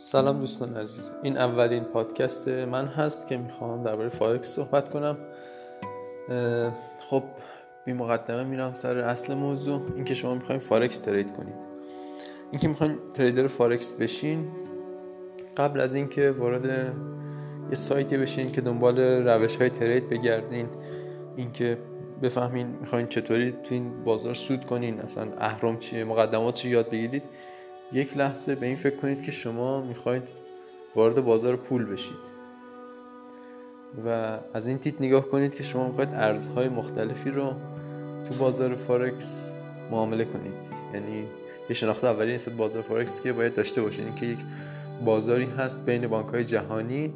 سلام دوستان عزیز. این اولین پادکست من هست که می‌خوام درباره فارکس صحبت کنم. خب بی مقدمه میرم سر اصل موضوع. اینکه شما می‌خواین فارکس trade کنید. اینکه می‌خواین trader فارکس بشین قبل از اینکه وارد یه سایتی بشین که دنبال روش های trade بگردین اینکه بفهمین می‌خواین چطوری تو این بازار سود کنین اصلا اهرم چیه مقدمات چی یاد بگیرید. یک لحظه به این فکر کنید که شما می‌خواید وارد بازار پول بشید. و از این دید نگاه کنید که شما می‌خواید ارزهای مختلفی رو تو بازار فارکس معامله کنید. یعنی یه شناخت اولی نسبت بازار فارکس که باید داشته باشید اینکه یک بازاری هست بین بانک های جهانی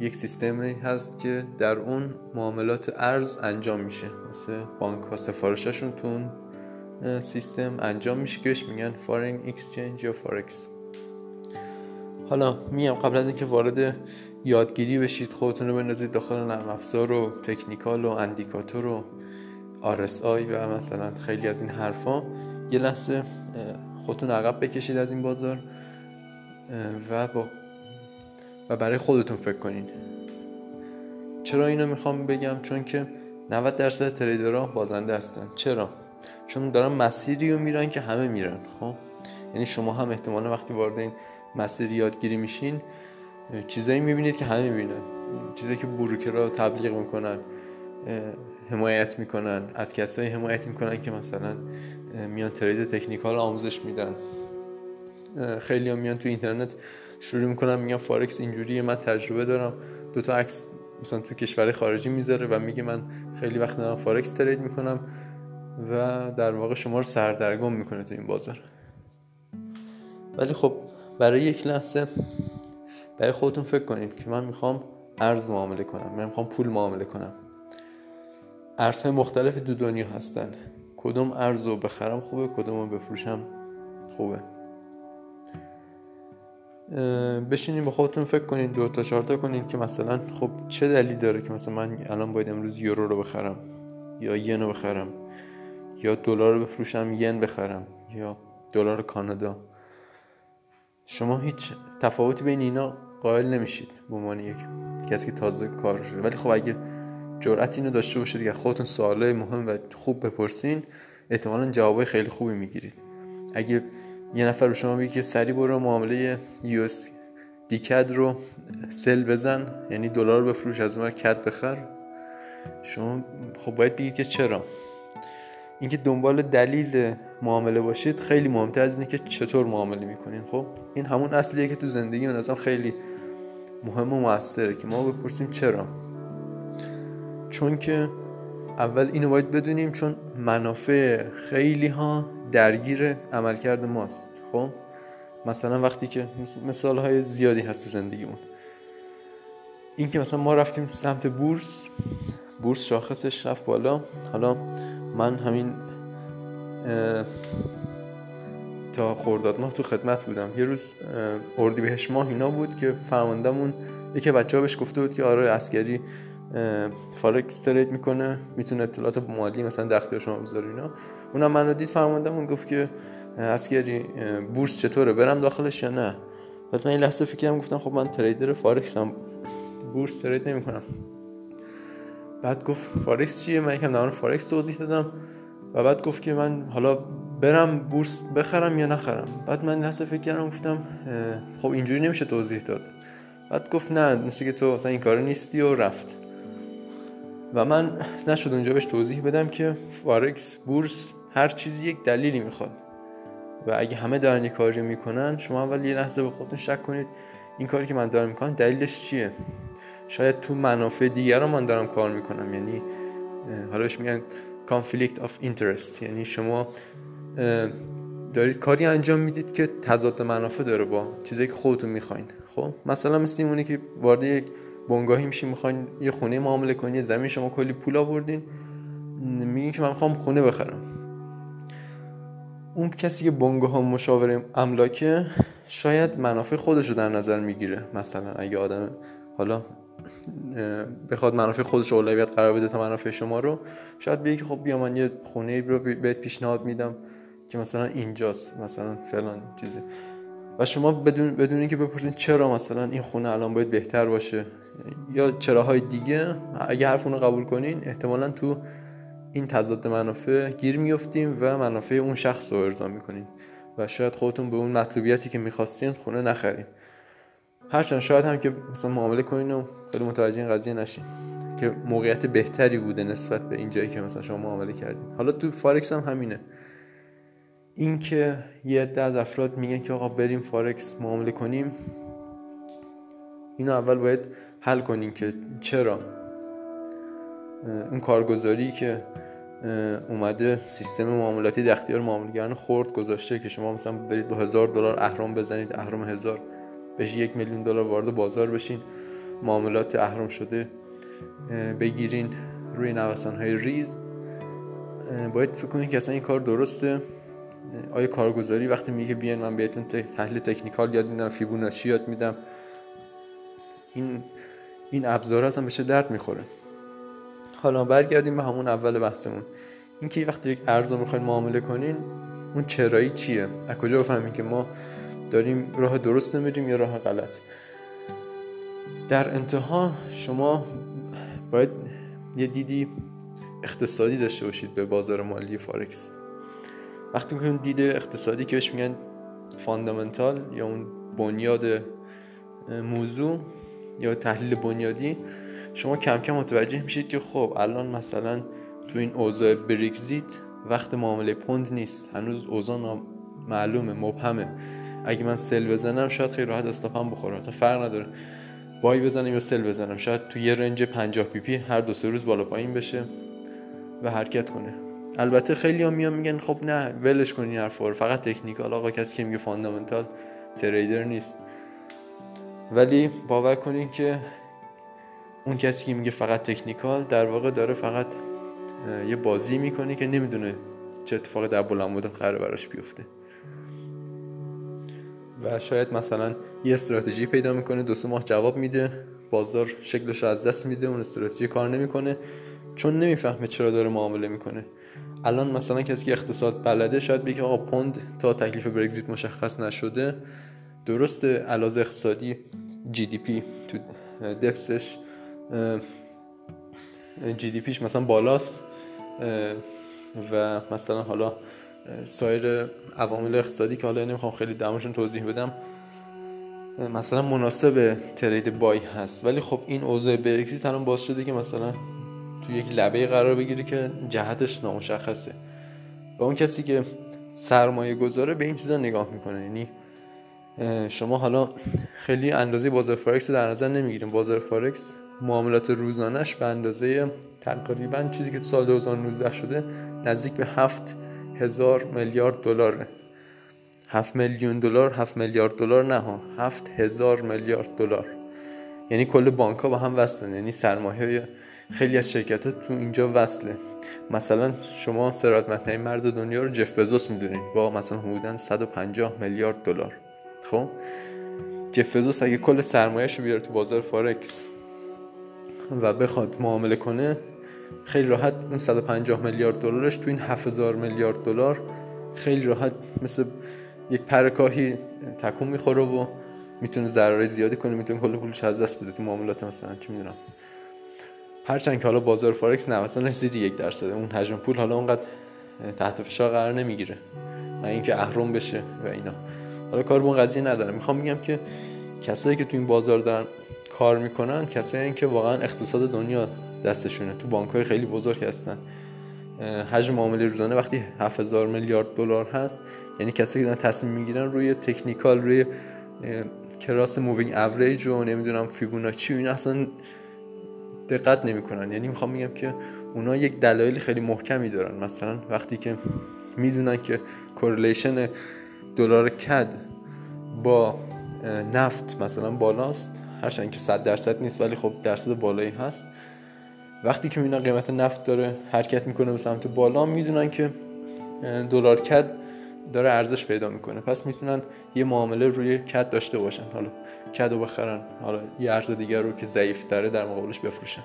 یک سیستمی هست که در اون معاملات ارز انجام میشه. مثل بانک ها سفارششون تو سیستم انجام میشه که میگن foreign exchange یا فارکس حالا میام قبل از اینکه وارد یادگیری بشید خودتون رو بندازید داخل نرم افزار و technical و اندیکاتور و RSI و مثلا خیلی از این حرفا. یه لحظه خودتون عقب بکشید از این بازار و با و برای خودتون فکر کنین. چرا اینو می‌خوام بگم؟ چون که 90 درصد تریدرها بازنده هستن. چرا؟ چون دارن مسیری رو میرن که همه میرن خب؟ یعنی شما هم احتمالا وقتی وارد این مسیر یادگیری میشین چیزایی می‌بینید که همه می‌بینن. چیزایی که بروکرها تبلیغ می‌کنن حمایت می‌کنن. از کسایی حمایت می‌کنن که مثلا میان ترید تکنیکال آموزش میدن. خیلی هم میان تو اینترنت شروع می‌کنن میگن فارکس اینجوریه من تجربه دارم. دو تا عکس مثلا تو کشور خارجی می‌ذاره و میگه من خیلی وقت دارم فارکس ترید می‌کنم. و در واقع شما رو سردرگم می‌کنه تو این بازار. ولی خب برای یک لحظه برای خودتون فکر کنید که من می‌خوام ارز معامله کنم من می‌خوام پول معامله کنم. ارزهای مختلف دو دنیا هستن. کدوم ارز رو بخرم خوبه کدوم رو بفروشم خوبه. بشینید با خودتون فکر کنید دو تا چهار تا کنید که مثلا خب چه دلیل داره که مثلا من الان باید امروز یورو رو بخرم یا ین رو بخرم؟ یا دلار رو بفروشم ین بخرم یا دلار کانادا. شما هیچ تفاوتی بین اینا قائل نمیشید به عنوان یک کسی که تازه کار شده. ولی خب اگه جرأت اینو داشته باشید که خودتون سوالای مهم و خوب بپرسین احتمالا جوابای خیلی خوبی می‌گیرید. اگه یه نفر به شما بگه که سری برو معامله یو اس دیکد رو سل بزن یعنی دلار بفروش از اون کد بخر شما خب باید بگید که چرا؟ اینکه دنبال دلیل معامله باشید خیلی مهمتر از اینه که چطور معامله می‌کنین خب؟ این همون اصلیه که تو زندگی من خیلی مهم و موثره که ما بپرسیم چرا. چون که اول اینو باید بدونیم چون منافع خیلی ها درگیر عملکرد ماست خب؟ مثلا وقتی که مثال های زیادی هست تو زندگیمون. این که مثلا ما رفتیم سمت بورس بورس شاخصش رفت بالا. حالا من همین تا خورداد ماه تو خدمت بودم. یه روز اردی بهش ماه اینا بود که فرماندهمون یکی بچه ها بهش گفته بود که آره اسکری فارکس trade می‌کنه می‌تونه اطلاعات مالی مثلا در اختیار شما بذاره اینا. اونم منو دید فرماندهمون گفت که اسکری بورس چطوره برم داخلش یا نه؟ بعد من این لحظه فکرم گفتم خب من trader فارکس هم بورس trade نمی‌کنم. بعد گفت فارکس چیه؟ من یکم در فارکس توضیح دادم. و بعد گفت که من حالا برم بورس بخرم یا نخرم. بعد من لحظه فکر کردم گفتم خب اینجوری نمیشه توضیح داد. بعد گفت نه مثل که تو اصلا این کار نیستی و رفت. و من نشد اونجا بهش توضیح بدم که فارکس بورس هر چیزی یک دلیلی می‌خواد. و اگه همه دارن یه کاری می‌کنن شما اول یه لحظه به خودتون شک کنید این کاری که من دارم می‌کنم دلیلش چیه؟ شاید تو منافع دیگر من دارم کار می‌کنم. یعنی حالا میگن conflict of interest. یعنی شما دارید کاری انجام می‌دید که تضاد منافع داره با چیزایی که خودتون می‌خواین. خب مثلا مثل اونی که وارد یک بنگاهی میشین می‌خواین یه خونه معامله کنید زمین شما کلی پول آوردین میگین که من می‌خوام خونه بخرم. اون کسی که بنگاه ها مشاور املاکه شاید منافع خودش رو در نظر می‌گیره. مثلا اگه آدم حالا بخواد منافع خودش اولویت قرار بده تا منافع شما رو شاید بگه خب بیا من یه خونه رو بهت پیشنهاد میدم که مثلا اینجاست مثلا فلان چیزی. و شما بدون بدون اینکه بپرسین چرا مثلا این خونه الان باید بهتر باشه یا چراهای دیگه اگه حرف رو قبول کنین احتمالا تو این تضاد منافع گیر میفتیم و منافع اون شخص رو ارضا می‌کنین. و شاید خودتون به اون مطلوبیتی که می‌خواستین خونه نخرین. هرچند شاید هم که مثلا معامله کنین و خیلی متوجه این قضیه نشین که موقعیت بهتری بوده نسبت به این جایی که مثلا شما معامله کردین. حالا تو فارکس هم همینه. اینکه یه عده از افراد میگن که آقا بریم فارکس معامله کنیم اینو اول باید حل کنیم که چرا؟ اون کارگزاری که اومده سیستم معاملاتی در اختیار معامله‌گران خرد گذاشته که شما مثلا برید با هزار دلار اهرم بزنید اهرم هزار. بشه یک میلیون دلار وارد بازار بشین معاملات اهرام شده بگیرین روی نوسان های ریز باید فکر کنید که اصلا این کار درسته. آیا کارگزاری وقتی میگه بیاین من بهتون تحلیل تکنیکال یاد میدم فیبوناچی یاد میدم این این ابزار اصلا بشه درد می‌خوره؟ حالا برگردیم به همون اول بحثمون. اینکه وقتی یک ارز رو می‌خواین معامله کنین اون چرایی چیه؟ از کجا بفهمیم که ما داریم راه درست نمیریم یا راه غلط. در انتها شما باید یه دیدی اقتصادی داشته باشید به بازار مالی فارکس وقتی که دید اقتصادی که بهش میگن fundamental یا اون بنیاد موضوع یا تحلیل بنیادی شما کم کم متوجه میشید که خب الان مثلا تو این اوضاع برگزیت وقت معامله پوند نیست. هنوز اوضاع معلومه مبهمه. اگه من sell بزنم شاید خیلی راحت stop م بخوره مثلا فرق نداره. buy بزنم یا sell بزنم. شاید تو یه range 50 pip ی هر دو سه روز بالا پایین بشه و حرکت کنه. البته خیلی هم میان میگن خب نه ولش کنین حرف رو. فقط technical آقا کسی که میگه fundamental trader نیست. ولی باور کنین که اون کسی که میگه فقط تکنیکال در واقع داره فقط یه بازی می‌کنه که نمی‌دونه چه اتفاقی در بلند مدت قرار براش بیفته. و شاید مثلا یه استراتژی پیدا می‌کنه دو سه ماه جواب میده بازار شکلش از دست میده اون استراتژی کار نمی‌کنه چون نمی‌فهمه چرا داره معامله می‌کنه. الان مثلا کسی که اقتصاد بلده شاید بگه آقا پوند تا تکلیف برگزیت مشخص نشده درست علاوه اقتصادی جی دی پی تو دپسش جی دی پیش مثلا بالاست و مثلا حالا سایر عوامل اقتصادی که حالا نمی‌خوام خیلی دمشون توضیح بدم مثلا مناسب ترید بای هست. ولی خب این اوضاع برگزیت الان باز شده که مثلا تو یک لبه قرار بگیری که جهتش نامشخصه. و اون کسی که سرمایه گذاره به این چیزا نگاه می‌کنه. یعنی شما حالا خیلی اندازه بازار فارکس در نظر نمی‌گیریم. بازار فارکس معاملات روزانش به اندازه تقریبا چیزی که تو سال 2019 شده نزدیک به هفت هزار میلیارد دلاره هفت میلیون دلار هفت میلیارد دلار نه هفت هزار میلیارد دلار. یعنی کل بانک ها با هم وصلن. یعنی سرمایه خیلی از شرکت ها تو اینجا وصله. مثلا شما ثروتمندترین مرد دنیا رو جف بزوس می‌دونید با مثلا حدودا 150 میلیارد دلار. خب؟ جف بزوس اگه کل سرمایهش رو بیاره تو بازار فارکس و بخواد معامله کنه خیلی راحت اون 150 میلیارد دلارش تو این 7000 میلیارد دلار خیلی راحت مثل یک پرکاهی تکون می‌خوره و می‌تونه ضرر زیادی کنه می‌تونه کل پولش از دست بده تو معاملات مثلا چی می‌دونم. هرچند که حالا بازار فارکس نه مثلا زیر یک درصد. اون حجم پول حالا اونقدر تحت فشار قرار نمی‌گیره. و اینکه اهرم بشه و اینا. حالا کار اون قضیه ندارم. می‌خوام میگم که کسایی که تو این بازار دارن کار می‌کنن کسایی که واقعا اقتصاد دنیا دستشونه. تو بانک های خیلی بزرگ هستن. حجم معامله روزانه وقتی 7000 میلیارد دلار هست یعنی کسایی که دارن تصمیم می‌گیرن روی تکنیکال روی cross moving average و نمی‌دونم فیبوناچی و این اصلا دقت نمی‌کنن. یعنی می‌خوام میگم که اونا یک دلایل خیلی محکمی دارن. مثلا وقتی که می‌دونن که correlation دلار CAD با نفت مثلا بالاست هرچند که 100 درصد نیست ولی خب درصد بالایی هست. وقتی که اینا قیمت نفت داره حرکت می‌کنه به سمت بالا می‌دونن که دلار CAD داره ارزش پیدا می‌کنه. پس می‌تونن یه معامله روی CAD داشته باشن. حالا CAD رو بخرن حالا یه ارز دیگر رو که ضعیف داره در مقابلش بفروشن.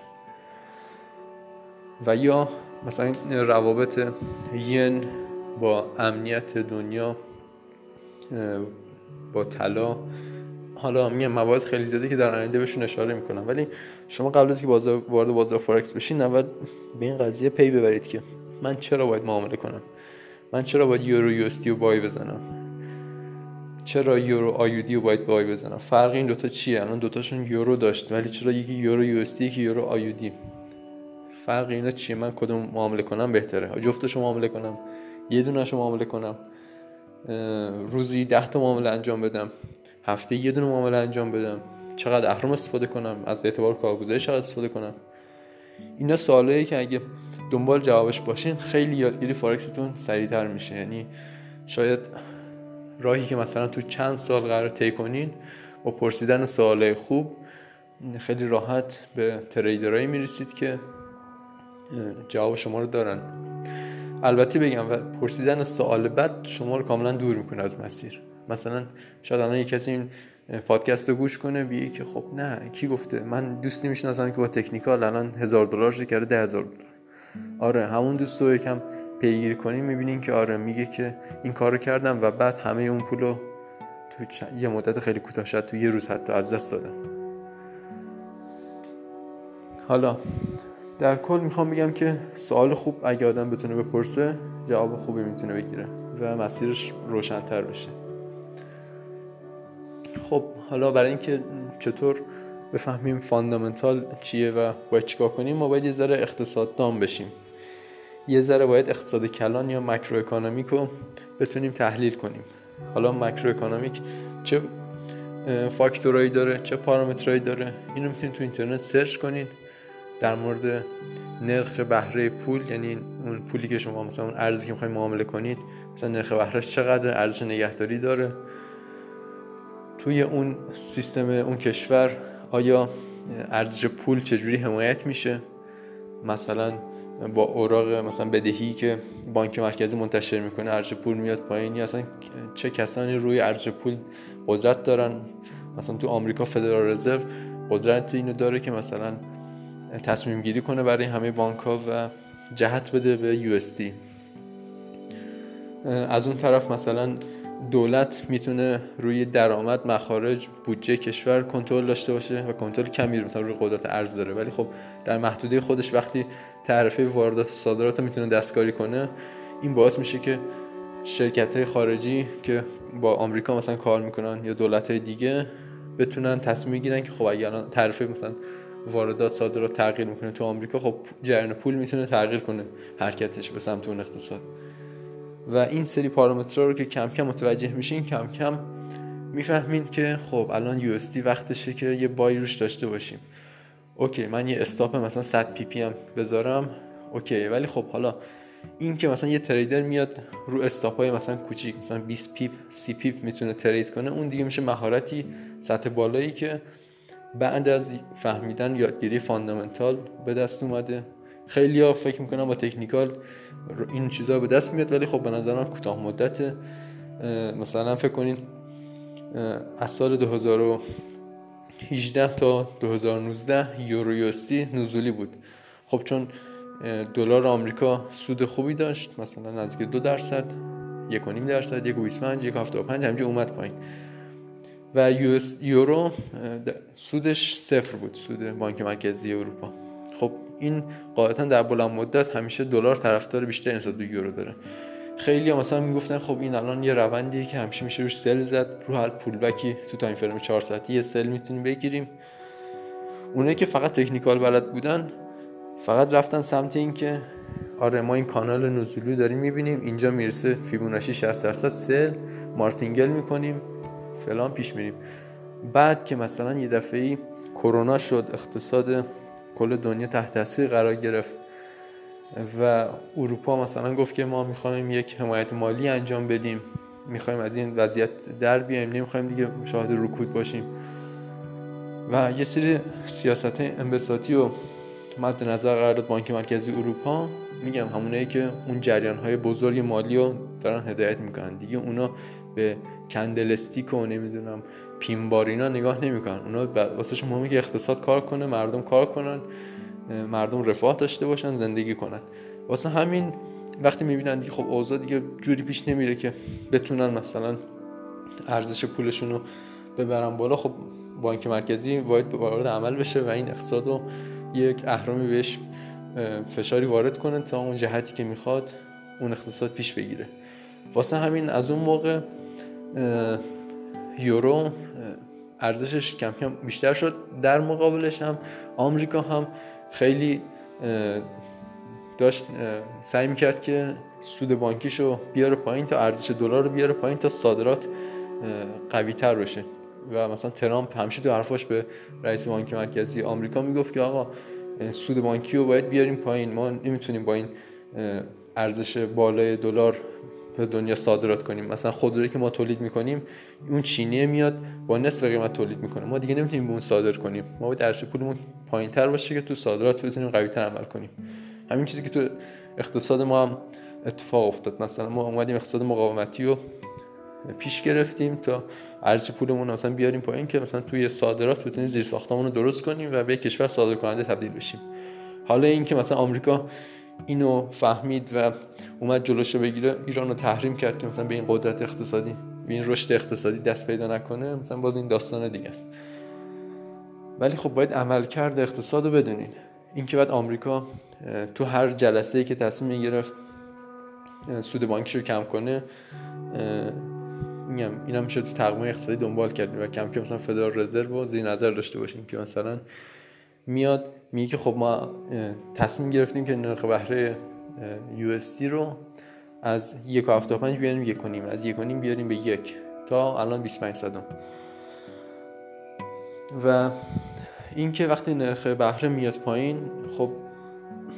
و یا مثلا روابط ین با امنیت دنیا با طلا حالا میگم موارد خیلی زیاده که در آینده بهشون اشاره می‌کنم. ولی شما قبل از که بازار وارد بازار فورکس بشین اول به این قضیه پی ببرید که من چرا باید معامله کنم؟ من چرا باید یورو یو رو بای بزنم؟ چرا یورو آیودی رو باید بای بزنم؟ فرق این دوتا چیه؟ الان دوتاشون یورو داشت ولی چرا یکی یورو یو یکی یورو آیودی فرق اینا چیه؟ من کدوم معامله کنم بهتره؟ جفتشو معامله کنم یه دونهشو معامله کنم روزی ده تا معامله انجام بدم. هفته یه دونه معامله انجام بدم. چقدر اهرم استفاده کنم از اعتبار کارگزاری چقدر استفاده کنم. اینا سوالایی که اگه دنبال جوابش باشین خیلی یادگیری فارکستون سریعتر میشه. یعنی شاید راهی که مثلا تو چند سال قرار طی کنین با پرسیدن سوالای خوب خیلی راحت به تریدرهایی می‌رسید که جواب شما رو دارن. البته بگم و پرسیدن سوال بعد شما رو کاملا دور می‌کنه از مسیر. مثلا شاید الان یک کسی این پادکست رو گوش کنه بیه که خب نه کی گفته؟ من دوستی می‌شناسم که با تکنیکال الان هزار دلار کرده ده هزار دلار. آره همون دوست رو یکم پیگیری کنیم می‌بینین که آره میگه که این کارو کردم و بعد همه اون پولو تو یه مدت خیلی کوتاه شد تو یه روز حتی از دست دادم. حالا در کل می‌خوام بگم که سوال خوب اگه آدم بتونه بپرسه جواب خوبی می‌تونه بگیره و مسیرش روشنتر بشه. خب حالا برای اینکه چطور بفهمیم fundamental چیه و باید چیکار کنیم ما باید یه ذره اقتصاددان بشیم. یه ذره باید اقتصاد کلان یا macroeconomic رو بتونیم تحلیل کنیم. حالا macroeconomic چه فاکتورایی داره چه پارامترایی داره اینو می‌تونید تو اینترنت search کنید در مورد نرخ بهره پول یعنی اون پولی که شما مثلا اون ارزی که می‌خواید معامله کنید مثلا نرخ بهرهش چقدر ارزش نگهداری داره. توی اون سیستم اون کشور آیا ارزش پول چجوری حمایت میشه؟ مثلا با اوراق مثلا بدهی که بانک مرکزی منتشر می‌کنه ارزش پول میاد پایین یا اصلا چه کسانی روی ارزش پول قدرت دارن؟ مثلا تو آمریکا فدرال رزرو قدرت اینو داره که مثلا تصمیم گیری کنه برای همه بانک ها و جهت بده به یو از اون طرف مثلا دولت می‌تونه روی درآمد مخارج بودجه کشور کنترل داشته باشه و کنترل کمی مثلا روی قدرت ارز داره. ولی خب در محدوده خودش وقتی تعرفه واردات و صادرات رو می‌تونه دستکاری کنه این باعث میشه که شرکت های خارجی که با آمریکا مثلا کار می‌کنن یا دولت های دیگه بتونن تصمیم بگیرن که خب اگر تعرفه مثلا واردات صادرات تغییر می‌کنه تو آمریکا خب جریان پول می‌تونه تغییر کنه حرکتش به سمت اون اقتصاد. و این سری پارامترها رو که کم کم متوجه میشین کم کم می‌فهمین که خب الان یورو وقتشه که یه buy روش داشته باشیم. okay من یه stop مثلا 100 pip ی هم بذارم. okay ولی خب حالا این که مثلا یه trader میاد رو stop های مثلا کوچیک مثلا 20 pip 30 pip می‌تونه trade کنه اون دیگه میشه مهارتی سطح بالایی که بعد از فهمیدن یادگیری فاندامنتال به دست اومده. خیلی ها فکر می‌کنم با تکنیکال این چیزا به دست میاد ولی خب به نظر من کوتاه مدت مثلا فکر کنین از سال 2018 تا 2019 یورو یوستی نزولی بود. خب چون دلار آمریکا سود خوبی داشت مثلا نزدیک دو درصد یک و نیم درصد یک و 25 یک و پنج همجا اومد پایین. و یورو سودش صفر بود سود بانک مرکزی اروپا. این قاعدتا در بلند مدت همیشه دلار طرفدار بیشتر نسبت به یورو داره. خیلی ها مثلا می‌گفتن خب این الان یه روندیه که همیشه میشه روش sell زد. رو هر pullback ی تو time frame 4 ساعتی یه sell می‌تونیم بگیریم. اونایی که فقط technical بلد بودن فقط رفتن سمت این که آره ما این کانال نزولی داریم می‌بینیم. اینجا می‌رسه فیبوناچی 60 درصد sell. مارتینگل می‌کنیم. فلان پیش میریم. بعد که مثلا یه دفعه کرونا شد اقتصاد کل دنیا تحت تاثیر قرار گرفت و اروپا مثلا گفت که ما می‌خوایم یک حمایت مالی انجام بدیم. می‌خوایم از این وضعیت در بیایم. نمی‌خوایم دیگه شاهد رکود باشیم. و یه سری سیاست انبساطی و مد نظر قرار داد بانک مرکزی اروپا میگم همونایی که اون جریان های بزرگ مالی رو دارن هدایت می‌کنن. دیگه اونا به کندلستیک و نمی‌دونم پیمبارینا نگاه نمی‌کنن. اونا واسه مهمه که اقتصاد کار کنه مردم کار کنن مردم رفاه داشته باشن زندگی کنن. واسه همین وقتی می‌بینن دیگه خب اوضاع دیگه جوری پیش نمیره که بتونن مثلا ارزش پولشون رو ببرن بالا. خب بانک مرکزی باید وارد عمل بشه و این اقتصاد رو یک اهرامی بهش فشاری وارد کنه تا اون جهتی که می‌خواد اون اقتصاد پیش بگیره. واسه همین از اون موقع یورو ارزشش کم کم بیشتر شد. در مقابلش هم آمریکا هم خیلی داشت سعی می‌کرد که سود بانکیشو بیاره پایین تا ارزش دلار رو بیاره پایین تا صادرات قوی تر بشه. و مثلا ترامپ همیشه تو حرفاش به رئیس بانک مرکزی آمریکا می‌گفت که آقا سود بانکی رو باید بیاریم پایین. ما نمی‌تونیم با این ارزش بالای دلار به دنیا صادرات کنیم. مثلا خودرویی که ما تولید می‌کنیم اون چینی میاد با نصف قیمت تولید می‌کنه. ما دیگه نمی‌تونیم به اون صادر کنیم. ما باید ارزش پولمون پایین تر باشه که تو صادرات بتونیم قوی تر عمل کنیم. همین چیزی که تو اقتصاد ما هم اتفاق افتاد. مثلا ما اومدیم اقتصاد مقاومتی رو پیش گرفتیم تا ارزش پولمون مثلا بیاریم پایین که مثلا توی صادرات بتونیم زیر ساختمون رو درست کنیم و به کشور صادر کننده تبدیل بشیم. حالا اینکه مثلا آمریکا اینو فهمید و اومد جلوشو بگیره. ایران رو تحریم کرد که مثلا به این قدرت اقتصادی به این رشد اقتصادی دست پیدا نکنه مثلا باز این داستان دیگه است. ولی خب باید عمل کرده اقتصاد رو بدونین. اینکه بعد آمریکا تو هر جلسه که تصمیم می‌گرفت سود بانکیش رو کم کنه میگم اینا میشه تو تقویم اقتصادی دنبال کردیم و کم کم مثلا فدرال رزرو رو زیر نظر داشته باشیم که مثلا میاد میگه که خب ما تصمیم گرفتیم که نرخ بهره یو رو از یک و پنج بیاریم یک کنیم از یک کنیم بیاریم به یک. تا الان 25 صدم. و اینکه وقتی نرخ بهره میاد پایین خب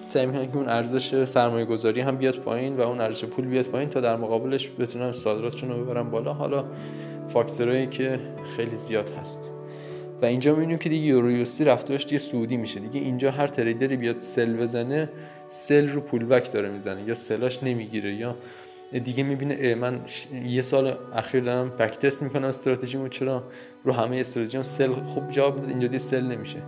سعی می‌کنن که اون ارزش سرمایه گذاری هم بیاد پایین و اون ارزش پول بیاد پایین تا در مقابلش بتونن صادراتشون رو ببرن بالا. حالا فاکتورایی که خیلی زیاد هست. و اینجا می‌بینیم که دیگه یورویوسی رفتارش دیگه سعودی میشه. دیگه اینجا هر تریدری بیاد سل بزنه سل رو پول بک داره می‌زنه یا سلاش نمی‌گیره یا دیگه می‌بینه من یه سال اخیر دارم بک تست می‌کنم استراتژیمو چرا؟ رو همه استراتژیام سل خوب جواب داد اینجا دیگه سل نمیشه.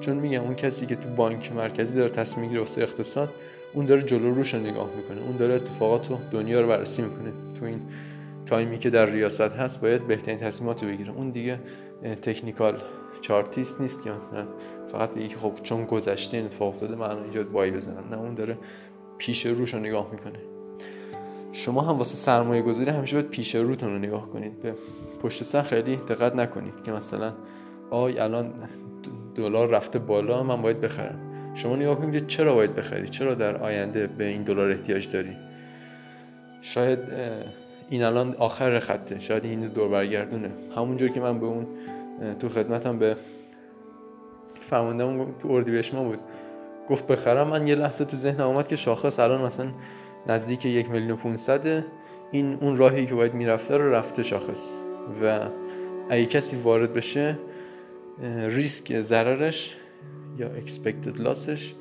چون میگم اون کسی که تو بانک مرکزی داره تصمیم می‌گیره واسه اقتصاد اون داره جلو روش رو نگاه می‌کنه. اون داره اتفاقات و دنیا رو بررسی می‌کنه. تو این تایمی که در ریاست هست باید بهترین تصمیمات رو بگیره. اون دیگه تکنیکال چارتیست نیست که مثلا فقط که خب چون گذشته این اتفاق افتاده من اینجا بای بزنم. نه اون داره پیش روش رو نگاه می‌کنه. شما هم واسه سرمایه گذاری همیشه باید پیش روتون رو نگاه کنید. به پشت سر خیلی دقت نکنید که مثلا آی الان دلار رفته بالا من باید بخرم. شما نگاه کنید چرا باید بخری چرا در آینده به این دلار احتیاج داری؟ شاید این الان آخر خطه. شاید این دور برگردونه. همونجور که من به اون تو خدمتم به فرماندهمون تو اردیبهشت ما بود. گفت بخرم. من یه لحظه تو ذهنم اومد که شاخص الان مثلا نزدیک یک میلیون و این اون راهی که باید می‌رفته رو رفته شاخص. و اگه کسی وارد بشه ریسک ضررش یا expected لاسش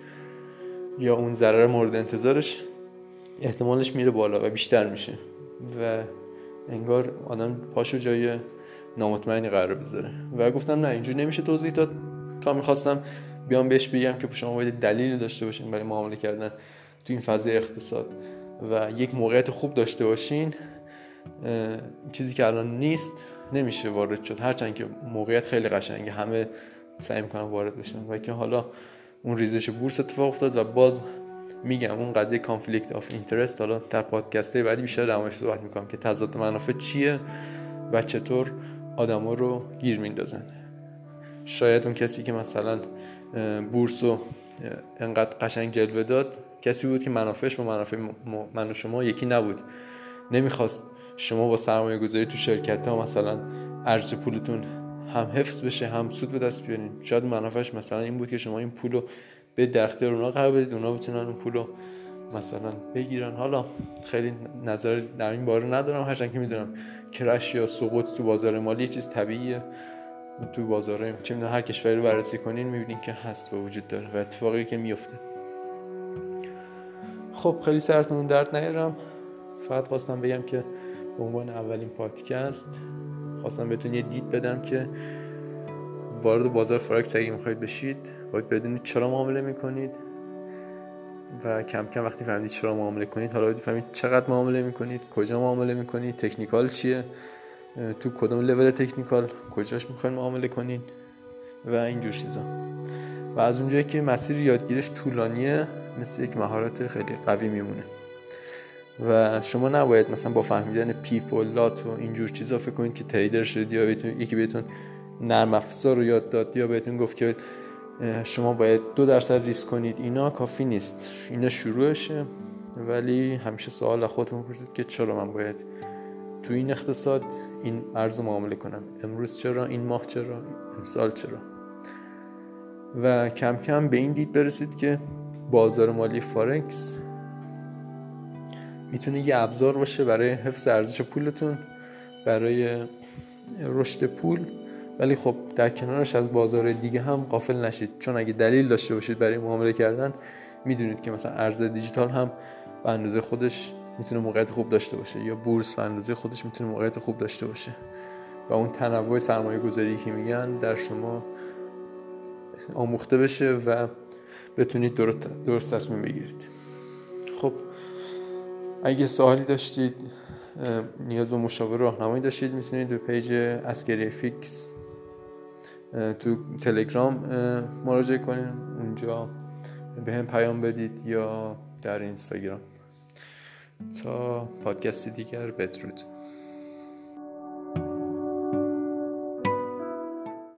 یا اون ضرر مورد انتظارش احتمالش میره بالا و بیشتر میشه. و انگار آدم پاشو جای نامطمئنی قرار بذاره. و گفتم نه اینجوری نمیشه توضیح داد. تا می‌خواستم بیام بهش بگم که شما باید دلیل داشته باشین برای معامله کردن تو این فضای اقتصاد. و یک موقعیت خوب داشته باشین چیزی که الان نیست نمیشه وارد شد. هرچند که موقعیت خیلی قشنگه. همه سعی می‌کنن وارد بشن. و که حالا اون ریزش بورس اتفاق افتاد و باز میگم اون قضیه conflict of interest حالا در پادکست بعدی بیشتر در صحبت می‌کنم که تضاد منافع چیه و چطور آدما رو گیر میندازن. شاید اون کسی که مثلا بورس رو انقدر قشنگ جلوه داد کسی بود که منافعش با منافع من و شما یکی نبود. نمی‌خواست شما با سرمایه گذاری تو شرکت ها مثلا ارز پولتون هم حفظ بشه هم سود به دست بیارین. شاید منافعش مثلا این بود که شما این پول رو به در اختیار اونا قرار بدید اونا بتونن اون پول رو مثلا بگیرن. حالا خیلی نظر در این باره ندارم هرچند که می‌دونم کرش یا سقوط تو بازار مالی چیز طبیعیه. تو بازار چه هر کشوری رو بررسی کنین می‌بینین که هست و وجود داره و اتفاقی که میفته خب خیلی سرتون درد نیارم. فقط خواستم بگم که به عنوان اولین پادکست خواستم بهتون یه دید بدم که وارد بازار فارکس اگه می‌خواید بشید باید بدونید چرا معامله می‌کنید و کم کم وقتی فهمید چرا معامله کنید حالا باید فهمید چقدر معامله می‌کنید کجا معامله می‌کنید تکنیکال چیه تو کدوم لول تکنیکال کجاش می‌خواین معامله کنین و اینجور چیزا. و از اونجایی که مسیر یادگیرش طولانیه مثل یک مهارت خیلی قوی میمونه. و شما نباید مثلا با فهمیدن پیپ و لات و اینجور چیزا فکر کنید که تریدر شدید یا بهتون یکی بهتون نرم افزار رو یاد داد یا بهتون گفت که شما باید دو درصد ریسک کنید. اینا کافی نیست. اینا شروعشه. ولی همیشه سوال خودتون پرسید که چرا من باید تو این اقتصاد این ارز معامله کنم؟ امروز چرا؟ این ماه چرا؟ امسال چرا؟ و کم کم به این دید برسید که بازار مالی فارکس می‌تونه یه ابزار باشه برای حفظ ارزش پولتون برای رشد پول. ولی خب در کنارش از بازار دیگه هم قافل نشید. چون اگه دلیل داشته باشید برای معامله کردن می‌دونید که مثلا ارز دیجیتال هم به اندازه خودش می‌تونه موقعیت خوب داشته باشه یا بورس به اندازه خودش می‌تونه موقعیت خوب داشته باشه. و اون تنوع سرمایه گذاری که میگن در شما آموخته بشه و بتونید درست, درست تصمیم بگیرید. خب اگه سوالی داشتید نیاز به مشاور راهنمایی داشتید می‌تونید به page اسکری فیکس تو تلگرام مراجعه کنید اونجا به هم پیام بدید یا در اینستاگرام. تا پادکست دیگر بدرود.